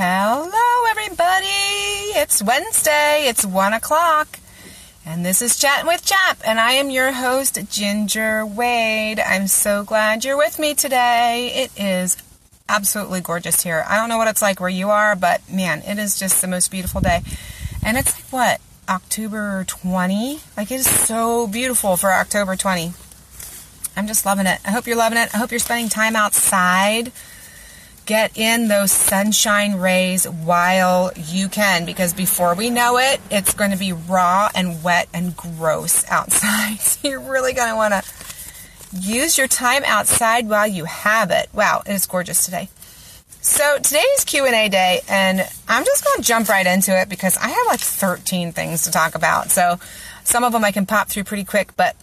Hello, everybody. It's Wednesday. It's one o'clock. And this is Chatting with Chap. And I am your host, Ginger Wade. I'm so glad you're with me today. It is absolutely gorgeous here. I don't know what it's like where you are, but man, it is just the most beautiful day. And it's like, what, October 20? Like, it is so beautiful for October 20. I'm just loving it. I hope you're loving it. I hope you're spending time outside. Get in those sunshine rays while you can because before we know it, it's going to be raw and wet and gross outside. So you're really going to want to use your time outside while you have it. Wow, it is gorgeous today. So today's Q&A day and I'm just going to jump right into it because I have like 13 things to talk about. So some of them I can pop through pretty quick, but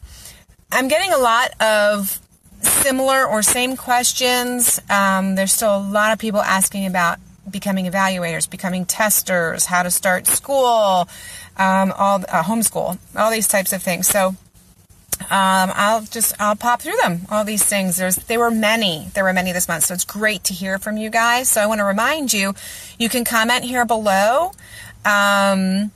I'm getting a lot of similar or same questions. Um, there's still a lot of people asking about becoming evaluators, becoming testers, how to start school, um, all uh, homeschool, all these types of things. So um, I'll just I'll pop through them. All these things. There's there were many. There were many this month. So it's great to hear from you guys. So I want to remind you, you can comment here below. Um,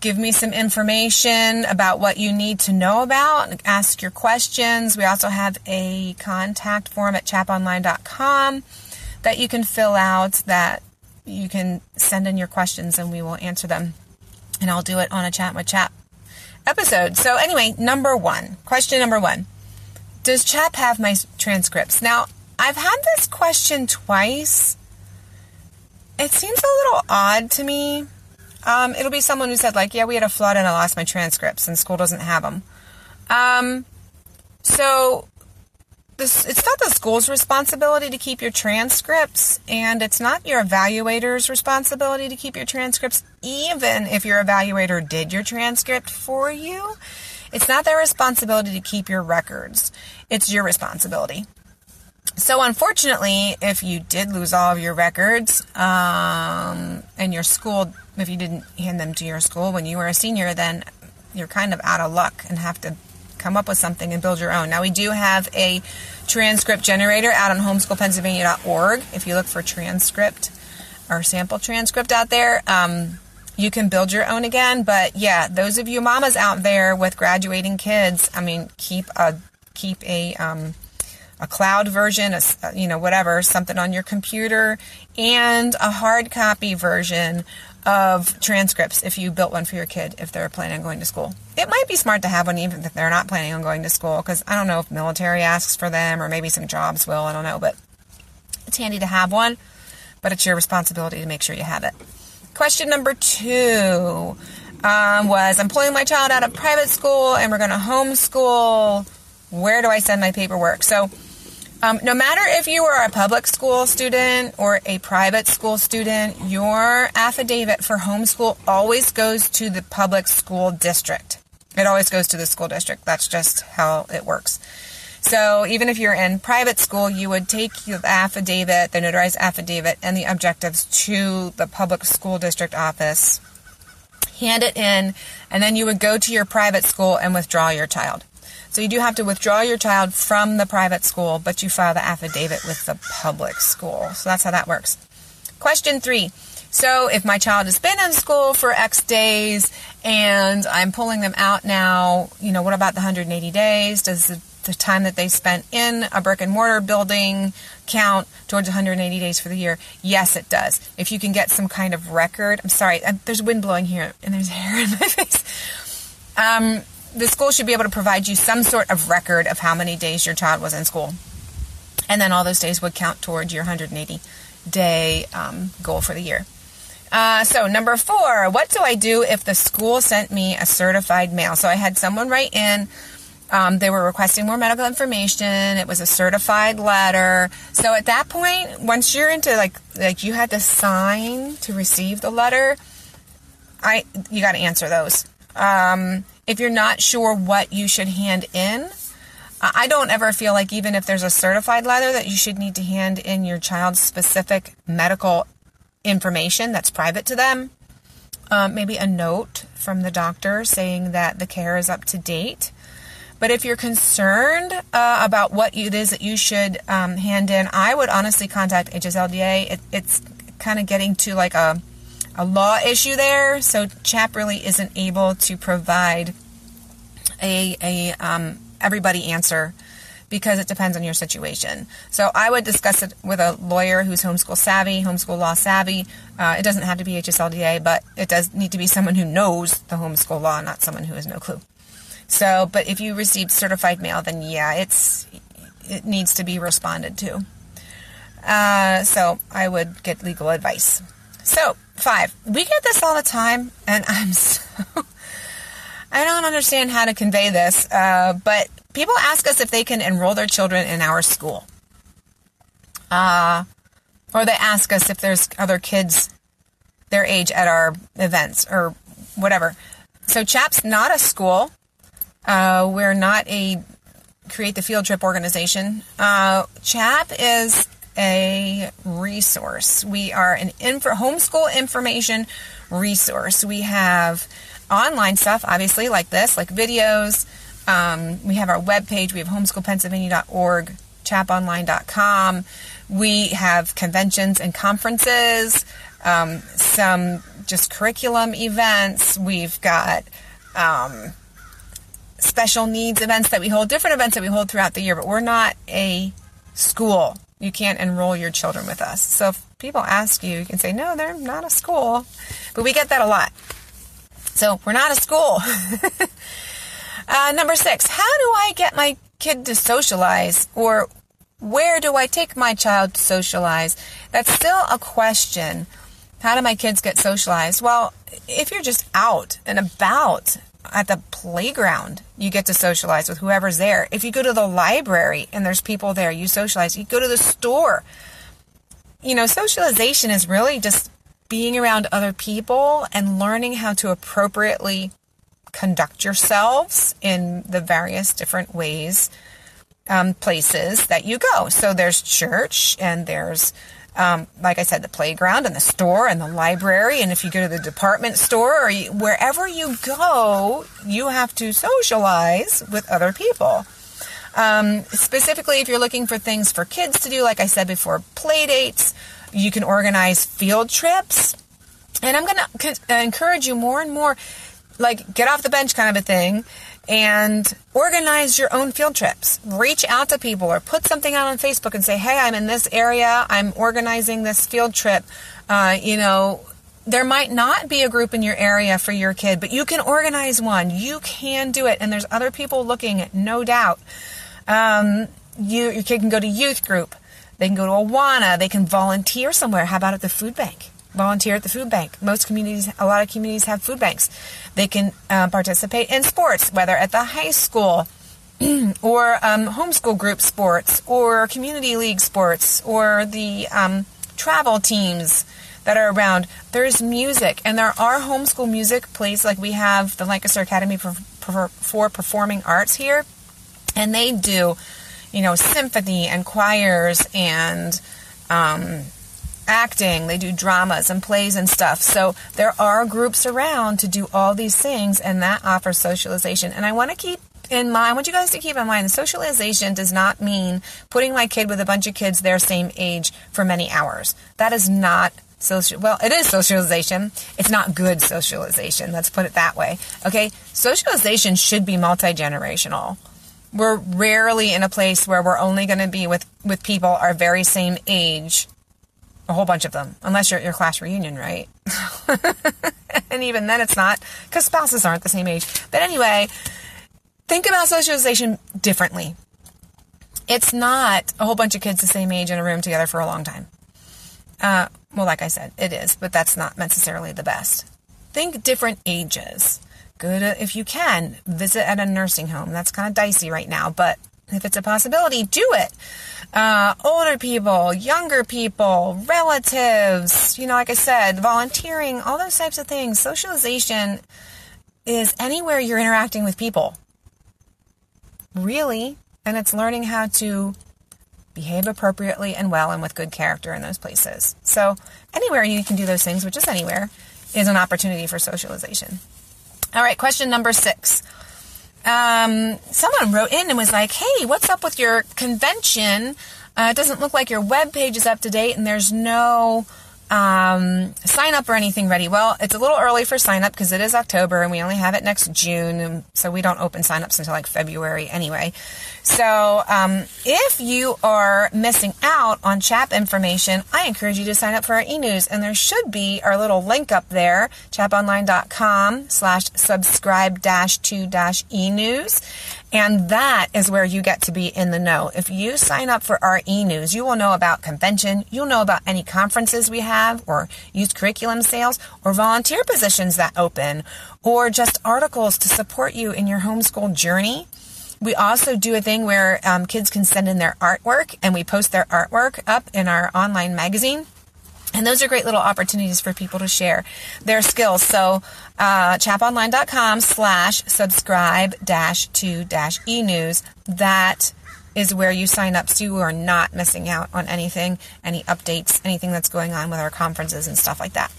give me some information about what you need to know about, ask your questions. We also have a contact form at chaponline.com that you can fill out that you can send in your questions and we will answer them. And I'll do it on a chat with Chap episode. So anyway, number one, question number one. Does Chap have my transcripts? Now, I've had this question twice. It seems a little odd to me um, it'll be someone who said, like, yeah, we had a flood and I lost my transcripts and school doesn't have them. Um, so this, it's not the school's responsibility to keep your transcripts and it's not your evaluator's responsibility to keep your transcripts, even if your evaluator did your transcript for you. It's not their responsibility to keep your records. It's your responsibility. So, unfortunately, if you did lose all of your records um, and your school, if you didn't hand them to your school when you were a senior, then you're kind of out of luck and have to come up with something and build your own. Now, we do have a transcript generator out on homeschoolpennsylvania.org. If you look for transcript or sample transcript out there, um, you can build your own again. But yeah, those of you mamas out there with graduating kids, I mean, keep a keep a um, a cloud version, a, you know, whatever, something on your computer, and a hard copy version of transcripts if you built one for your kid if they're planning on going to school. It might be smart to have one even if they're not planning on going to school because I don't know if military asks for them or maybe some jobs will, I don't know, but it's handy to have one, but it's your responsibility to make sure you have it. Question number two um, was I'm pulling my child out of private school and we're going to homeschool. Where do I send my paperwork? So, um, no matter if you are a public school student or a private school student, your affidavit for homeschool always goes to the public school district. It always goes to the school district. That's just how it works. So even if you're in private school, you would take the affidavit, the notarized affidavit, and the objectives to the public school district office, hand it in, and then you would go to your private school and withdraw your child. So you do have to withdraw your child from the private school, but you file the affidavit with the public school. So that's how that works. Question three. So if my child has been in school for X days and I'm pulling them out now, you know, what about the 180 days? Does the, the time that they spent in a brick and mortar building count towards 180 days for the year? Yes, it does. If you can get some kind of record, I'm sorry, there's wind blowing here and there's hair in my face. Um, the school should be able to provide you some sort of record of how many days your child was in school. And then all those days would count towards your 180 day um, goal for the year. Uh, so, number four, what do I do if the school sent me a certified mail? So, I had someone write in. Um, they were requesting more medical information. It was a certified letter. So at that point, once you're into like like you had to sign to receive the letter, I you got to answer those. Um, if you're not sure what you should hand in, I don't ever feel like even if there's a certified letter that you should need to hand in your child's specific medical information that's private to them. Um, maybe a note from the doctor saying that the care is up to date. But if you're concerned uh, about what it is that you should um, hand in, I would honestly contact HSLDA. It, it's kind of getting to like a, a law issue there. So CHAP really isn't able to provide a, a um, everybody answer because it depends on your situation. So I would discuss it with a lawyer who's homeschool savvy, homeschool law savvy. Uh, it doesn't have to be HSLDA, but it does need to be someone who knows the homeschool law, not someone who has no clue. So, but if you received certified mail, then yeah, it's it needs to be responded to. Uh, so I would get legal advice. So five, we get this all the time, and I'm so I don't understand how to convey this, uh, but people ask us if they can enroll their children in our school. Uh, or they ask us if there's other kids their age at our events or whatever. So CHAP's not a school. Uh, we're not a create the field trip organization. Uh, CHAP is a resource. We are an info, homeschool information resource. We have online stuff, obviously, like this, like videos. Um, we have our webpage. We have homeschoolpennsylvania.org, chaponline.com. We have conventions and conferences, um, some just curriculum events. We've got um, special needs events that we hold, different events that we hold throughout the year, but we're not a school. You can't enroll your children with us. So if people ask you, you can say, no, they're not a school. But we get that a lot. So we're not a school. uh, number six, how do I get my kid to socialize? Or where do I take my child to socialize? That's still a question. How do my kids get socialized? Well, if you're just out and about at the playground, you get to socialize with whoever's there. If you go to the library and there's people there, you socialize. You go to the store. You know, socialization is really just being around other people and learning how to appropriately conduct yourselves in the various different ways, um, places that you go. So there's church and there's, um, like I said, the playground and the store and the library. And if you go to the department store or you, wherever you go, you have to socialize with other people. Um, specifically, if you're looking for things for kids to do, like I said before, play dates, you can organize field trips. And I'm going to encourage you more and more, like, get off the bench kind of a thing and organize your own field trips. Reach out to people or put something out on Facebook and say, hey, I'm in this area. I'm organizing this field trip. Uh, you know, there might not be a group in your area for your kid, but you can organize one. You can do it. And there's other people looking, no doubt. Um, you, your kid can go to youth group. They can go to Awana. They can volunteer somewhere. How about at the food bank? Volunteer at the food bank. Most communities, a lot of communities have food banks. They can uh, participate in sports, whether at the high school or um, homeschool group sports or community league sports or the um, travel teams that are around. There's music, and there are homeschool music plays like we have the Lancaster Academy for, for, for Performing Arts here, and they do you know, symphony and choirs and um, acting. They do dramas and plays and stuff. So there are groups around to do all these things, and that offers socialization. And I want to keep in mind, I want you guys to keep in mind, socialization does not mean putting my kid with a bunch of kids their same age for many hours. That is not social. Well, it is socialization. It's not good socialization. Let's put it that way. Okay, socialization should be multi generational we're rarely in a place where we're only going to be with, with people our very same age, a whole bunch of them, unless you're at your class reunion, right? and even then it's not, because spouses aren't the same age. But anyway, think about socialization differently. It's not a whole bunch of kids the same age in a room together for a long time. Uh, well, like I said, it is, but that's not necessarily the best. Think different ages good if you can visit at a nursing home. That's kind of dicey right now, but if it's a possibility, do it. Uh, older people, younger people, relatives, you know, like I said, volunteering, all those types of things. Socialization is anywhere you're interacting with people. Really. And it's learning how to behave appropriately and well and with good character in those places. So, anywhere you can do those things, which is anywhere, is an opportunity for socialization. All right, question number six. Um, someone wrote in and was like, hey, what's up with your convention? Uh, it doesn't look like your web page is up to date and there's no um, sign up or anything ready? Well, it's a little early for sign up because it is October and we only have it next June. So we don't open sign ups until like February anyway. So um, if you are missing out on CHAP information, I encourage you to sign up for our e-news. And there should be our little link up there, chaponline.com slash subscribe dash to dash e-news. And that is where you get to be in the know. If you sign up for our e-news, you will know about convention, you'll know about any conferences we have or used curriculum sales or volunteer positions that open or just articles to support you in your homeschool journey. We also do a thing where um, kids can send in their artwork and we post their artwork up in our online magazine. And those are great little opportunities for people to share their skills. So, uh, chaponline.com slash subscribe dash to dash e news. That is where you sign up so you are not missing out on anything, any updates, anything that's going on with our conferences and stuff like that.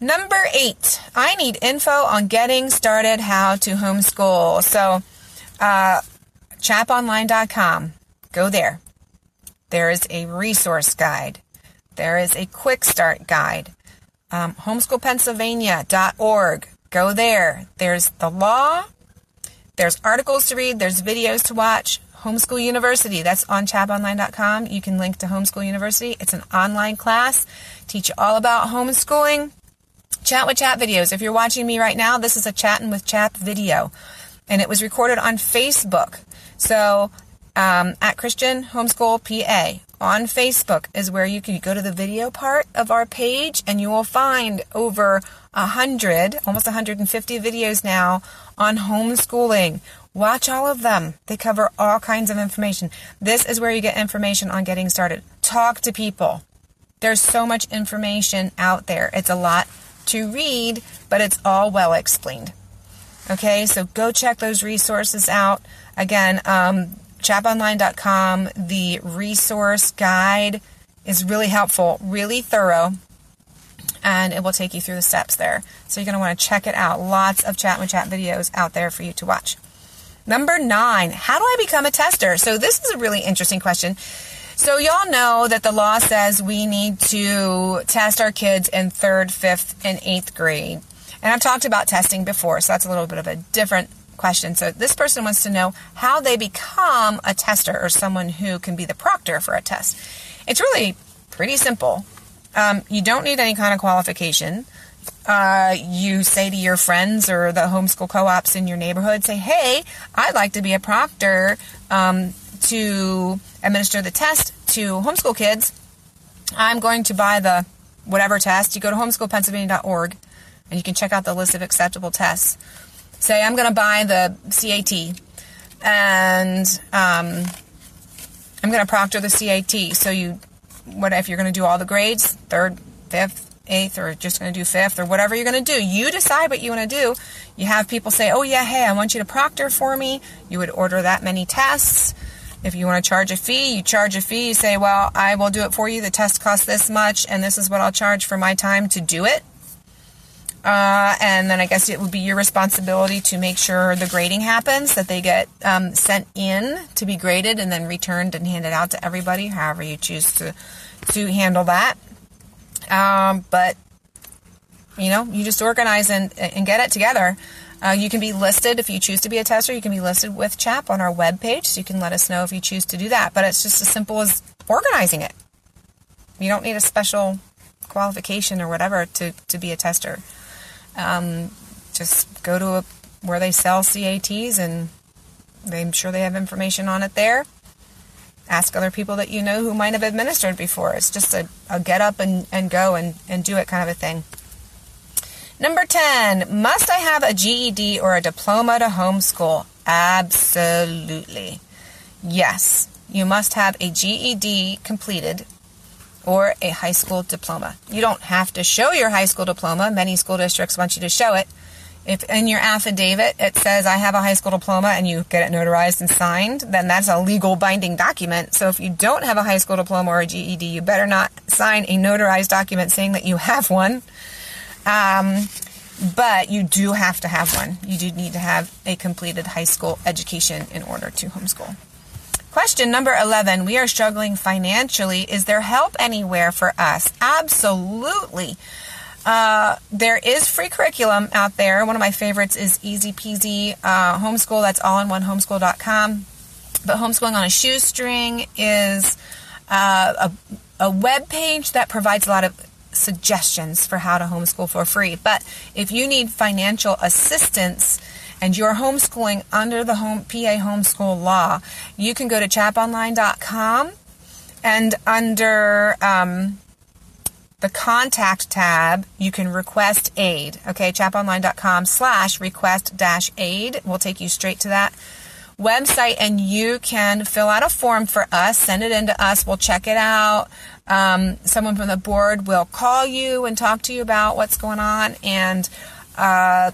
Number eight, I need info on getting started how to homeschool. So, uh, chaponline.com, go there. There is a resource guide there is a quick start guide. Um, homeschoolpennsylvania.org. Go there. There's the law. There's articles to read. There's videos to watch. Homeschool University. That's on chaponline.com. You can link to Homeschool University. It's an online class. Teach you all about homeschooling. Chat with Chap videos. If you're watching me right now, this is a Chatting with Chap video. And it was recorded on Facebook. So um, at Christian Homeschool PA on Facebook is where you can go to the video part of our page and you will find over a hundred, almost 150 videos now on homeschooling. Watch all of them. They cover all kinds of information. This is where you get information on getting started. Talk to people. There's so much information out there. It's a lot to read, but it's all well explained. Okay, so go check those resources out. Again, um, chaponline.com, the resource guide is really helpful, really thorough, and it will take you through the steps there. So you're going to want to check it out. Lots of Chat with Chap videos out there for you to watch. Number nine, how do I become a tester? So this is a really interesting question. So y'all know that the law says we need to test our kids in third, fifth, and eighth grade. And I've talked about testing before, so that's a little bit of a different question. So this person wants to know how they become a tester or someone who can be the proctor for a test. It's really pretty simple. Um, you don't need any kind of qualification. Uh, you say to your friends or the homeschool co-ops in your neighborhood, say, "Hey, I'd like to be a proctor um, to administer the test to homeschool kids. I'm going to buy the whatever test." You go to homeschoolpennsylvania.org, and you can check out the list of acceptable tests say I'm going to buy the CAT and um, I'm going to proctor the CAT. So you, what if you're going to do all the grades, third, fifth, eighth, or just going to do fifth, or whatever you're going to do. You decide what you want to do. You have people say, "Oh yeah, hey, I want you to proctor for me." You would order that many tests. If you want to charge a fee, you charge a fee. You say, "Well, I will do it for you. The test costs this much, and this is what I'll charge for my time to do it." Uh, and then I guess it would be your responsibility to make sure the grading happens, that they get um, sent in to be graded and then returned and handed out to everybody, however you choose to, to handle that. Um, but, you know, you just organize and, and get it together. Uh, you can be listed if you choose to be a tester. You can be listed with CHAP on our webpage, so you can let us know if you choose to do that. But it's just as simple as organizing it. You don't need a special qualification or whatever to, to be a tester. Um, just go to a, where they sell CATs and I'm sure they have information on it there. Ask other people that you know who might have administered before. It's just a, a get up and, and go and, and do it kind of a thing. Number 10, must I have a GED or a diploma to homeschool? Absolutely. Yes, you must have a GED completed or a high school diploma. You don't have to show your high school diploma. Many school districts want you to show it. If in your affidavit it says I have a high school diploma and you get it notarized and signed, then that's a legal binding document. So if you don't have a high school diploma or a GED, you better not sign a notarized document saying that you have one. Um, but you do have to have one. You do need to have a completed high school education in order to homeschool. Question number 11. We are struggling financially. Is there help anywhere for us? Absolutely. Uh, there is free curriculum out there. One of my favorites is Easy Peasy uh, Homeschool. That's all in one homeschool.com. But Homeschooling on a Shoestring is uh, a, a web page that provides a lot of suggestions for how to homeschool for free. But if you need financial assistance, and you're homeschooling under the home PA homeschool law, you can go to chaponline.com and under um, the contact tab, you can request aid. Okay, chaponline.com slash request dash aid will take you straight to that website and you can fill out a form for us, send it in to us, we'll check it out. Um, someone from the board will call you and talk to you about what's going on and uh,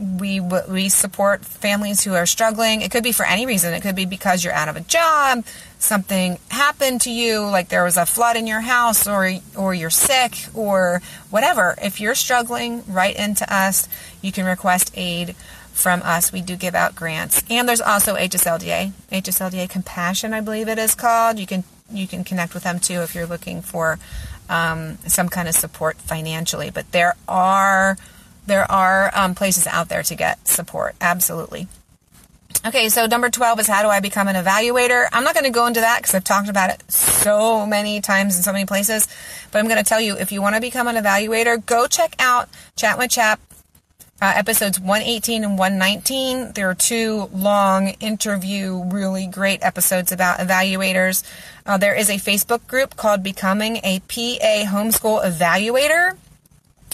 we we support families who are struggling. It could be for any reason. It could be because you're out of a job, something happened to you, like there was a flood in your house, or or you're sick, or whatever. If you're struggling, write into us. You can request aid from us. We do give out grants, and there's also HSLDA, HSLDA Compassion, I believe it is called. You can you can connect with them too if you're looking for um, some kind of support financially. But there are there are um, places out there to get support. Absolutely. Okay, so number 12 is how do I become an evaluator? I'm not going to go into that because I've talked about it so many times in so many places, but I'm going to tell you if you want to become an evaluator, go check out Chat with Chap uh, episodes 118 and 119. There are two long interview, really great episodes about evaluators. Uh, there is a Facebook group called Becoming a PA Homeschool Evaluator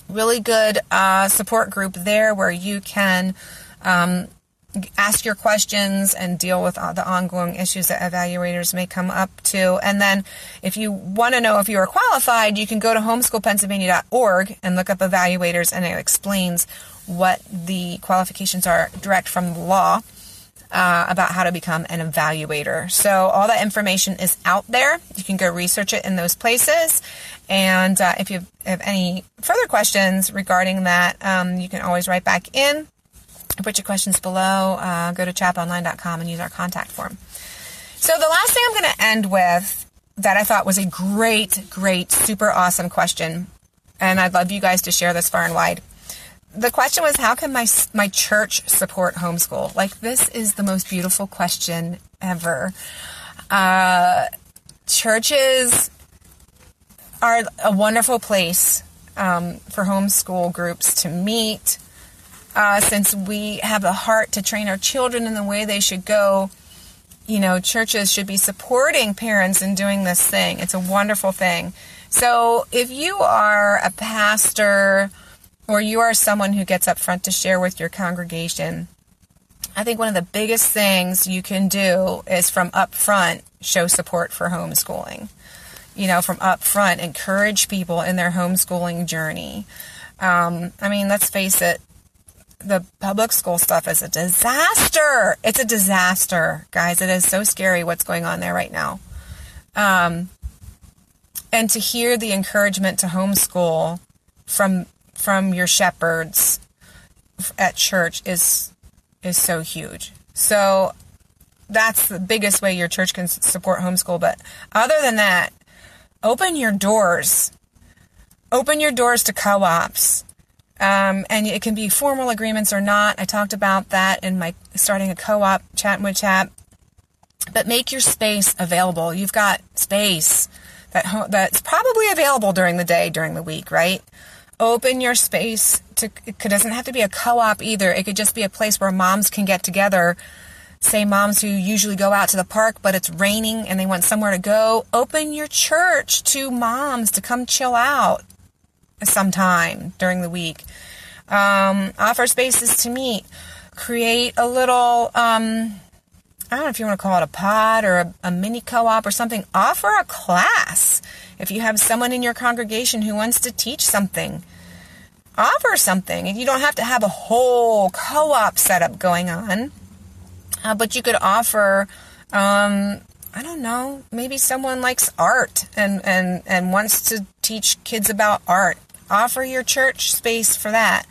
really good uh, support group there where you can um, ask your questions and deal with the ongoing issues that evaluators may come up to. And then if you want to know if you are qualified, you can go to homeschoolpennsylvania.org and look up evaluators and it explains what the qualifications are direct from the law. Uh, about how to become an evaluator. So, all that information is out there. You can go research it in those places. And uh, if you have any further questions regarding that, um, you can always write back in. Put your questions below. Uh, go to chaponline.com and use our contact form. So the last thing I'm going to end with that I thought was a great, great, super awesome question, and I'd love you guys to share this far and wide. The question was, how can my my church support homeschool? Like this is the most beautiful question ever. Uh, churches are a wonderful place um, for homeschool groups to meet. Uh, since we have a heart to train our children in the way they should go, you know, churches should be supporting parents in doing this thing. It's a wonderful thing. So if you are a pastor or you are someone who gets up front to share with your congregation, I think one of the biggest things you can do is from up front show support for homeschooling you know, from up front, encourage people in their homeschooling journey. Um, I mean, let's face it, the public school stuff is a disaster. It's a disaster, guys. It is so scary what's going on there right now. Um, and to hear the encouragement to homeschool from from your shepherds at church is is so huge. So that's the biggest way your church can support homeschool. But other than that, open your doors. Open your doors to co ops. Um, and it can be formal agreements or not. I talked about that in my starting a co op chat with Chap. But make your space available. You've got space that ho- that's probably available during the day, during the week, right? Open your space to, it doesn't have to be a co op either. It could just be a place where moms can get together say moms who usually go out to the park but it's raining and they want somewhere to go, open your church to moms to come chill out sometime during the week. Um, offer spaces to meet. Create a little, um, I don't know if you want to call it a pod or a, a mini co op or something. Offer a class. If you have someone in your congregation who wants to teach something, offer something. You don't have to have a whole co op setup going on uh, but you could offer, um, I don't know, maybe someone likes art and, and, and wants to teach kids about art. Offer your church space for that.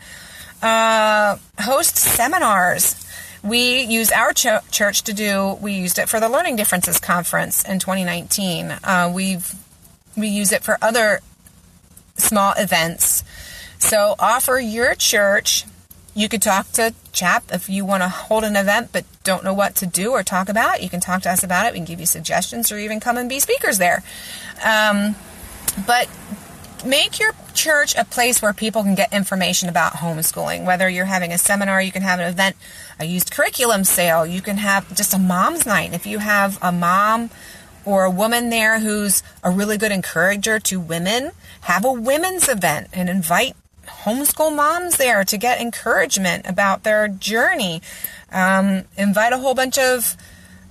Uh, host seminars. we use our ch- church to do. We used it for the Learning Differences conference in 2019. Uh, we've we use it for other small events. So offer your church. You could talk to Chap if you want to hold an event but don't know what to do or talk about. You can talk to us about it. We can give you suggestions or even come and be speakers there. Um, but make your church a place where people can get information about homeschooling. Whether you're having a seminar, you can have an event, a used curriculum sale, you can have just a mom's night. If you have a mom or a woman there who's a really good encourager to women, have a women's event and invite homeschool moms there to get encouragement about their journey. Um, invite a whole bunch of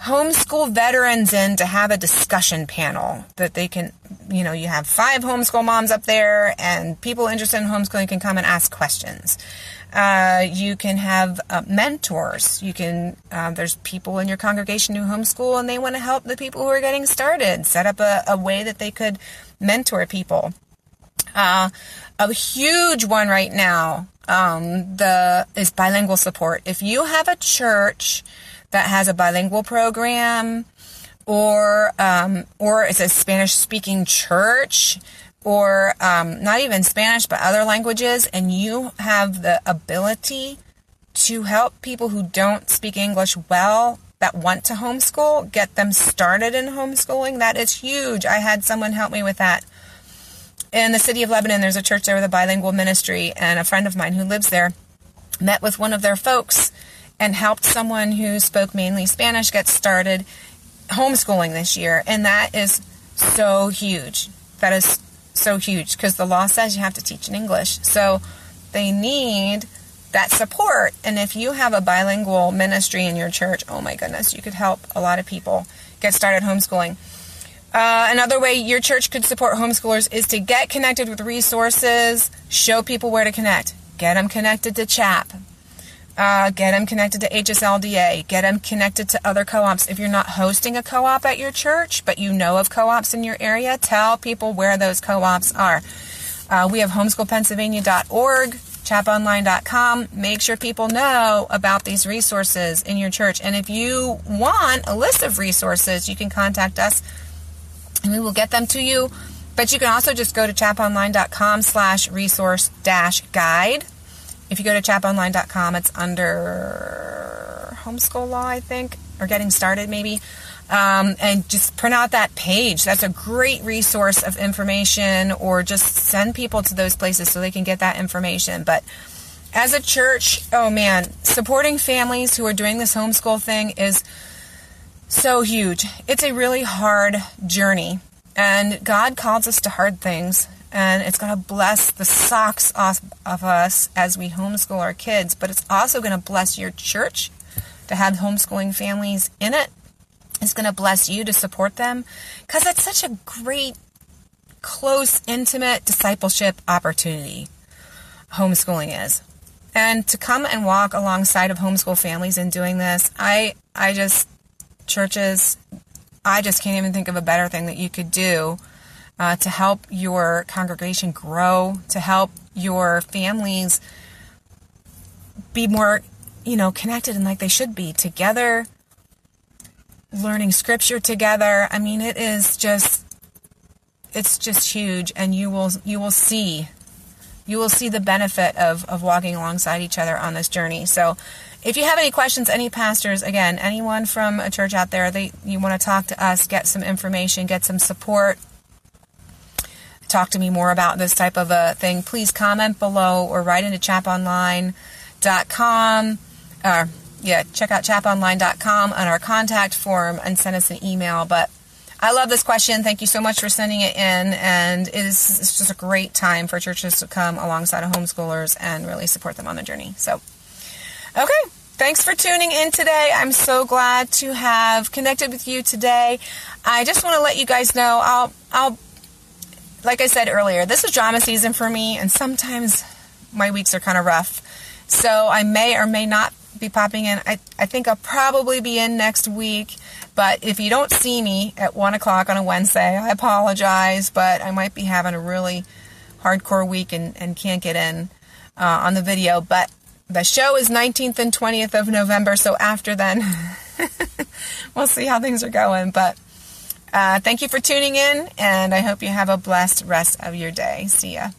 homeschool veterans in to have a discussion panel that they can, you know, you have five homeschool moms up there and people interested in homeschooling can come and ask questions. Uh, you can have uh, mentors. You can, uh, there's people in your congregation who homeschool and they want to help the people who are getting started. Set up a, a way that they could mentor people. Uh, a huge one right now um, the is bilingual support. If you have a church that has a bilingual program, or um, or it's a Spanish speaking church, or um, not even Spanish but other languages, and you have the ability to help people who don't speak English well that want to homeschool get them started in homeschooling. That is huge. I had someone help me with that in the city of Lebanon, there's a church there with a bilingual ministry, and a friend of mine who lives there met with one of their folks and helped someone who spoke mainly Spanish get started homeschooling this year. And that is so huge. That is so huge because the law says you have to teach in English. So they need that support. And if you have a bilingual ministry in your church, oh my goodness, you could help a lot of people get started homeschooling. Uh, another way your church could support homeschoolers is to get connected with resources, show people where to connect, get them connected to CHAP, uh, get them connected to HSLDA, get them connected to other co ops. If you're not hosting a co op at your church, but you know of co ops in your area, tell people where those co ops are. Uh, we have homeschoolpennsylvania.org, chaponline.com. Make sure people know about these resources in your church. And if you want a list of resources, you can contact us and we will get them to you. But you can also just go to chaponline.com slash resource dash guide. If you go to chaponline.com, it's under homeschool law, I think, or getting started maybe. Um, and just print out that page. That's a great resource of information, or just send people to those places so they can get that information. But as a church, oh man, supporting families who are doing this homeschool thing is so huge. It's a really hard journey. And God calls us to hard things. And it's going to bless the socks off of us as we homeschool our kids. But it's also going to bless your church to have homeschooling families in it. It's going to bless you to support them. Because it's such a great, close, intimate discipleship opportunity. Homeschooling is. And to come and walk alongside of homeschool families in doing this, I I just churches, I just can't even think of a better thing that you could do uh, to help your congregation grow, to help your families be more, you know, connected and like they should be together, learning scripture together. I mean, it is just, it's just huge, and you will you will see, you will see the benefit of of walking alongside each other on this journey. So if you have any questions, any pastors, again, anyone from a church out there that you want to talk to us, get some information, get some support, talk to me more about this type of a thing, please comment below or write into chaponline.com. Uh, yeah, check out chaponline.com on our contact form and send us an email. But I love this question. Thank you so much for sending it in. And it is, it's just a great time for churches to come alongside of homeschoolers and really support them on their journey. So, Okay, thanks for tuning in today. I'm so glad to have connected with you today. I just want to let you guys know I'll I'll like I said earlier, this is drama season for me and sometimes my weeks are kind of rough. So I may or may not be popping in. I, I think I'll probably be in next week. But if you don't see me at 1 o'clock on a Wednesday, I apologize. But I might be having a really hardcore week and, and can't get in uh, on the video. But the show is 19th and 20th of November, so after then, we'll see how things are going. But uh, thank you for tuning in, and I hope you have a blessed rest of your day. See ya.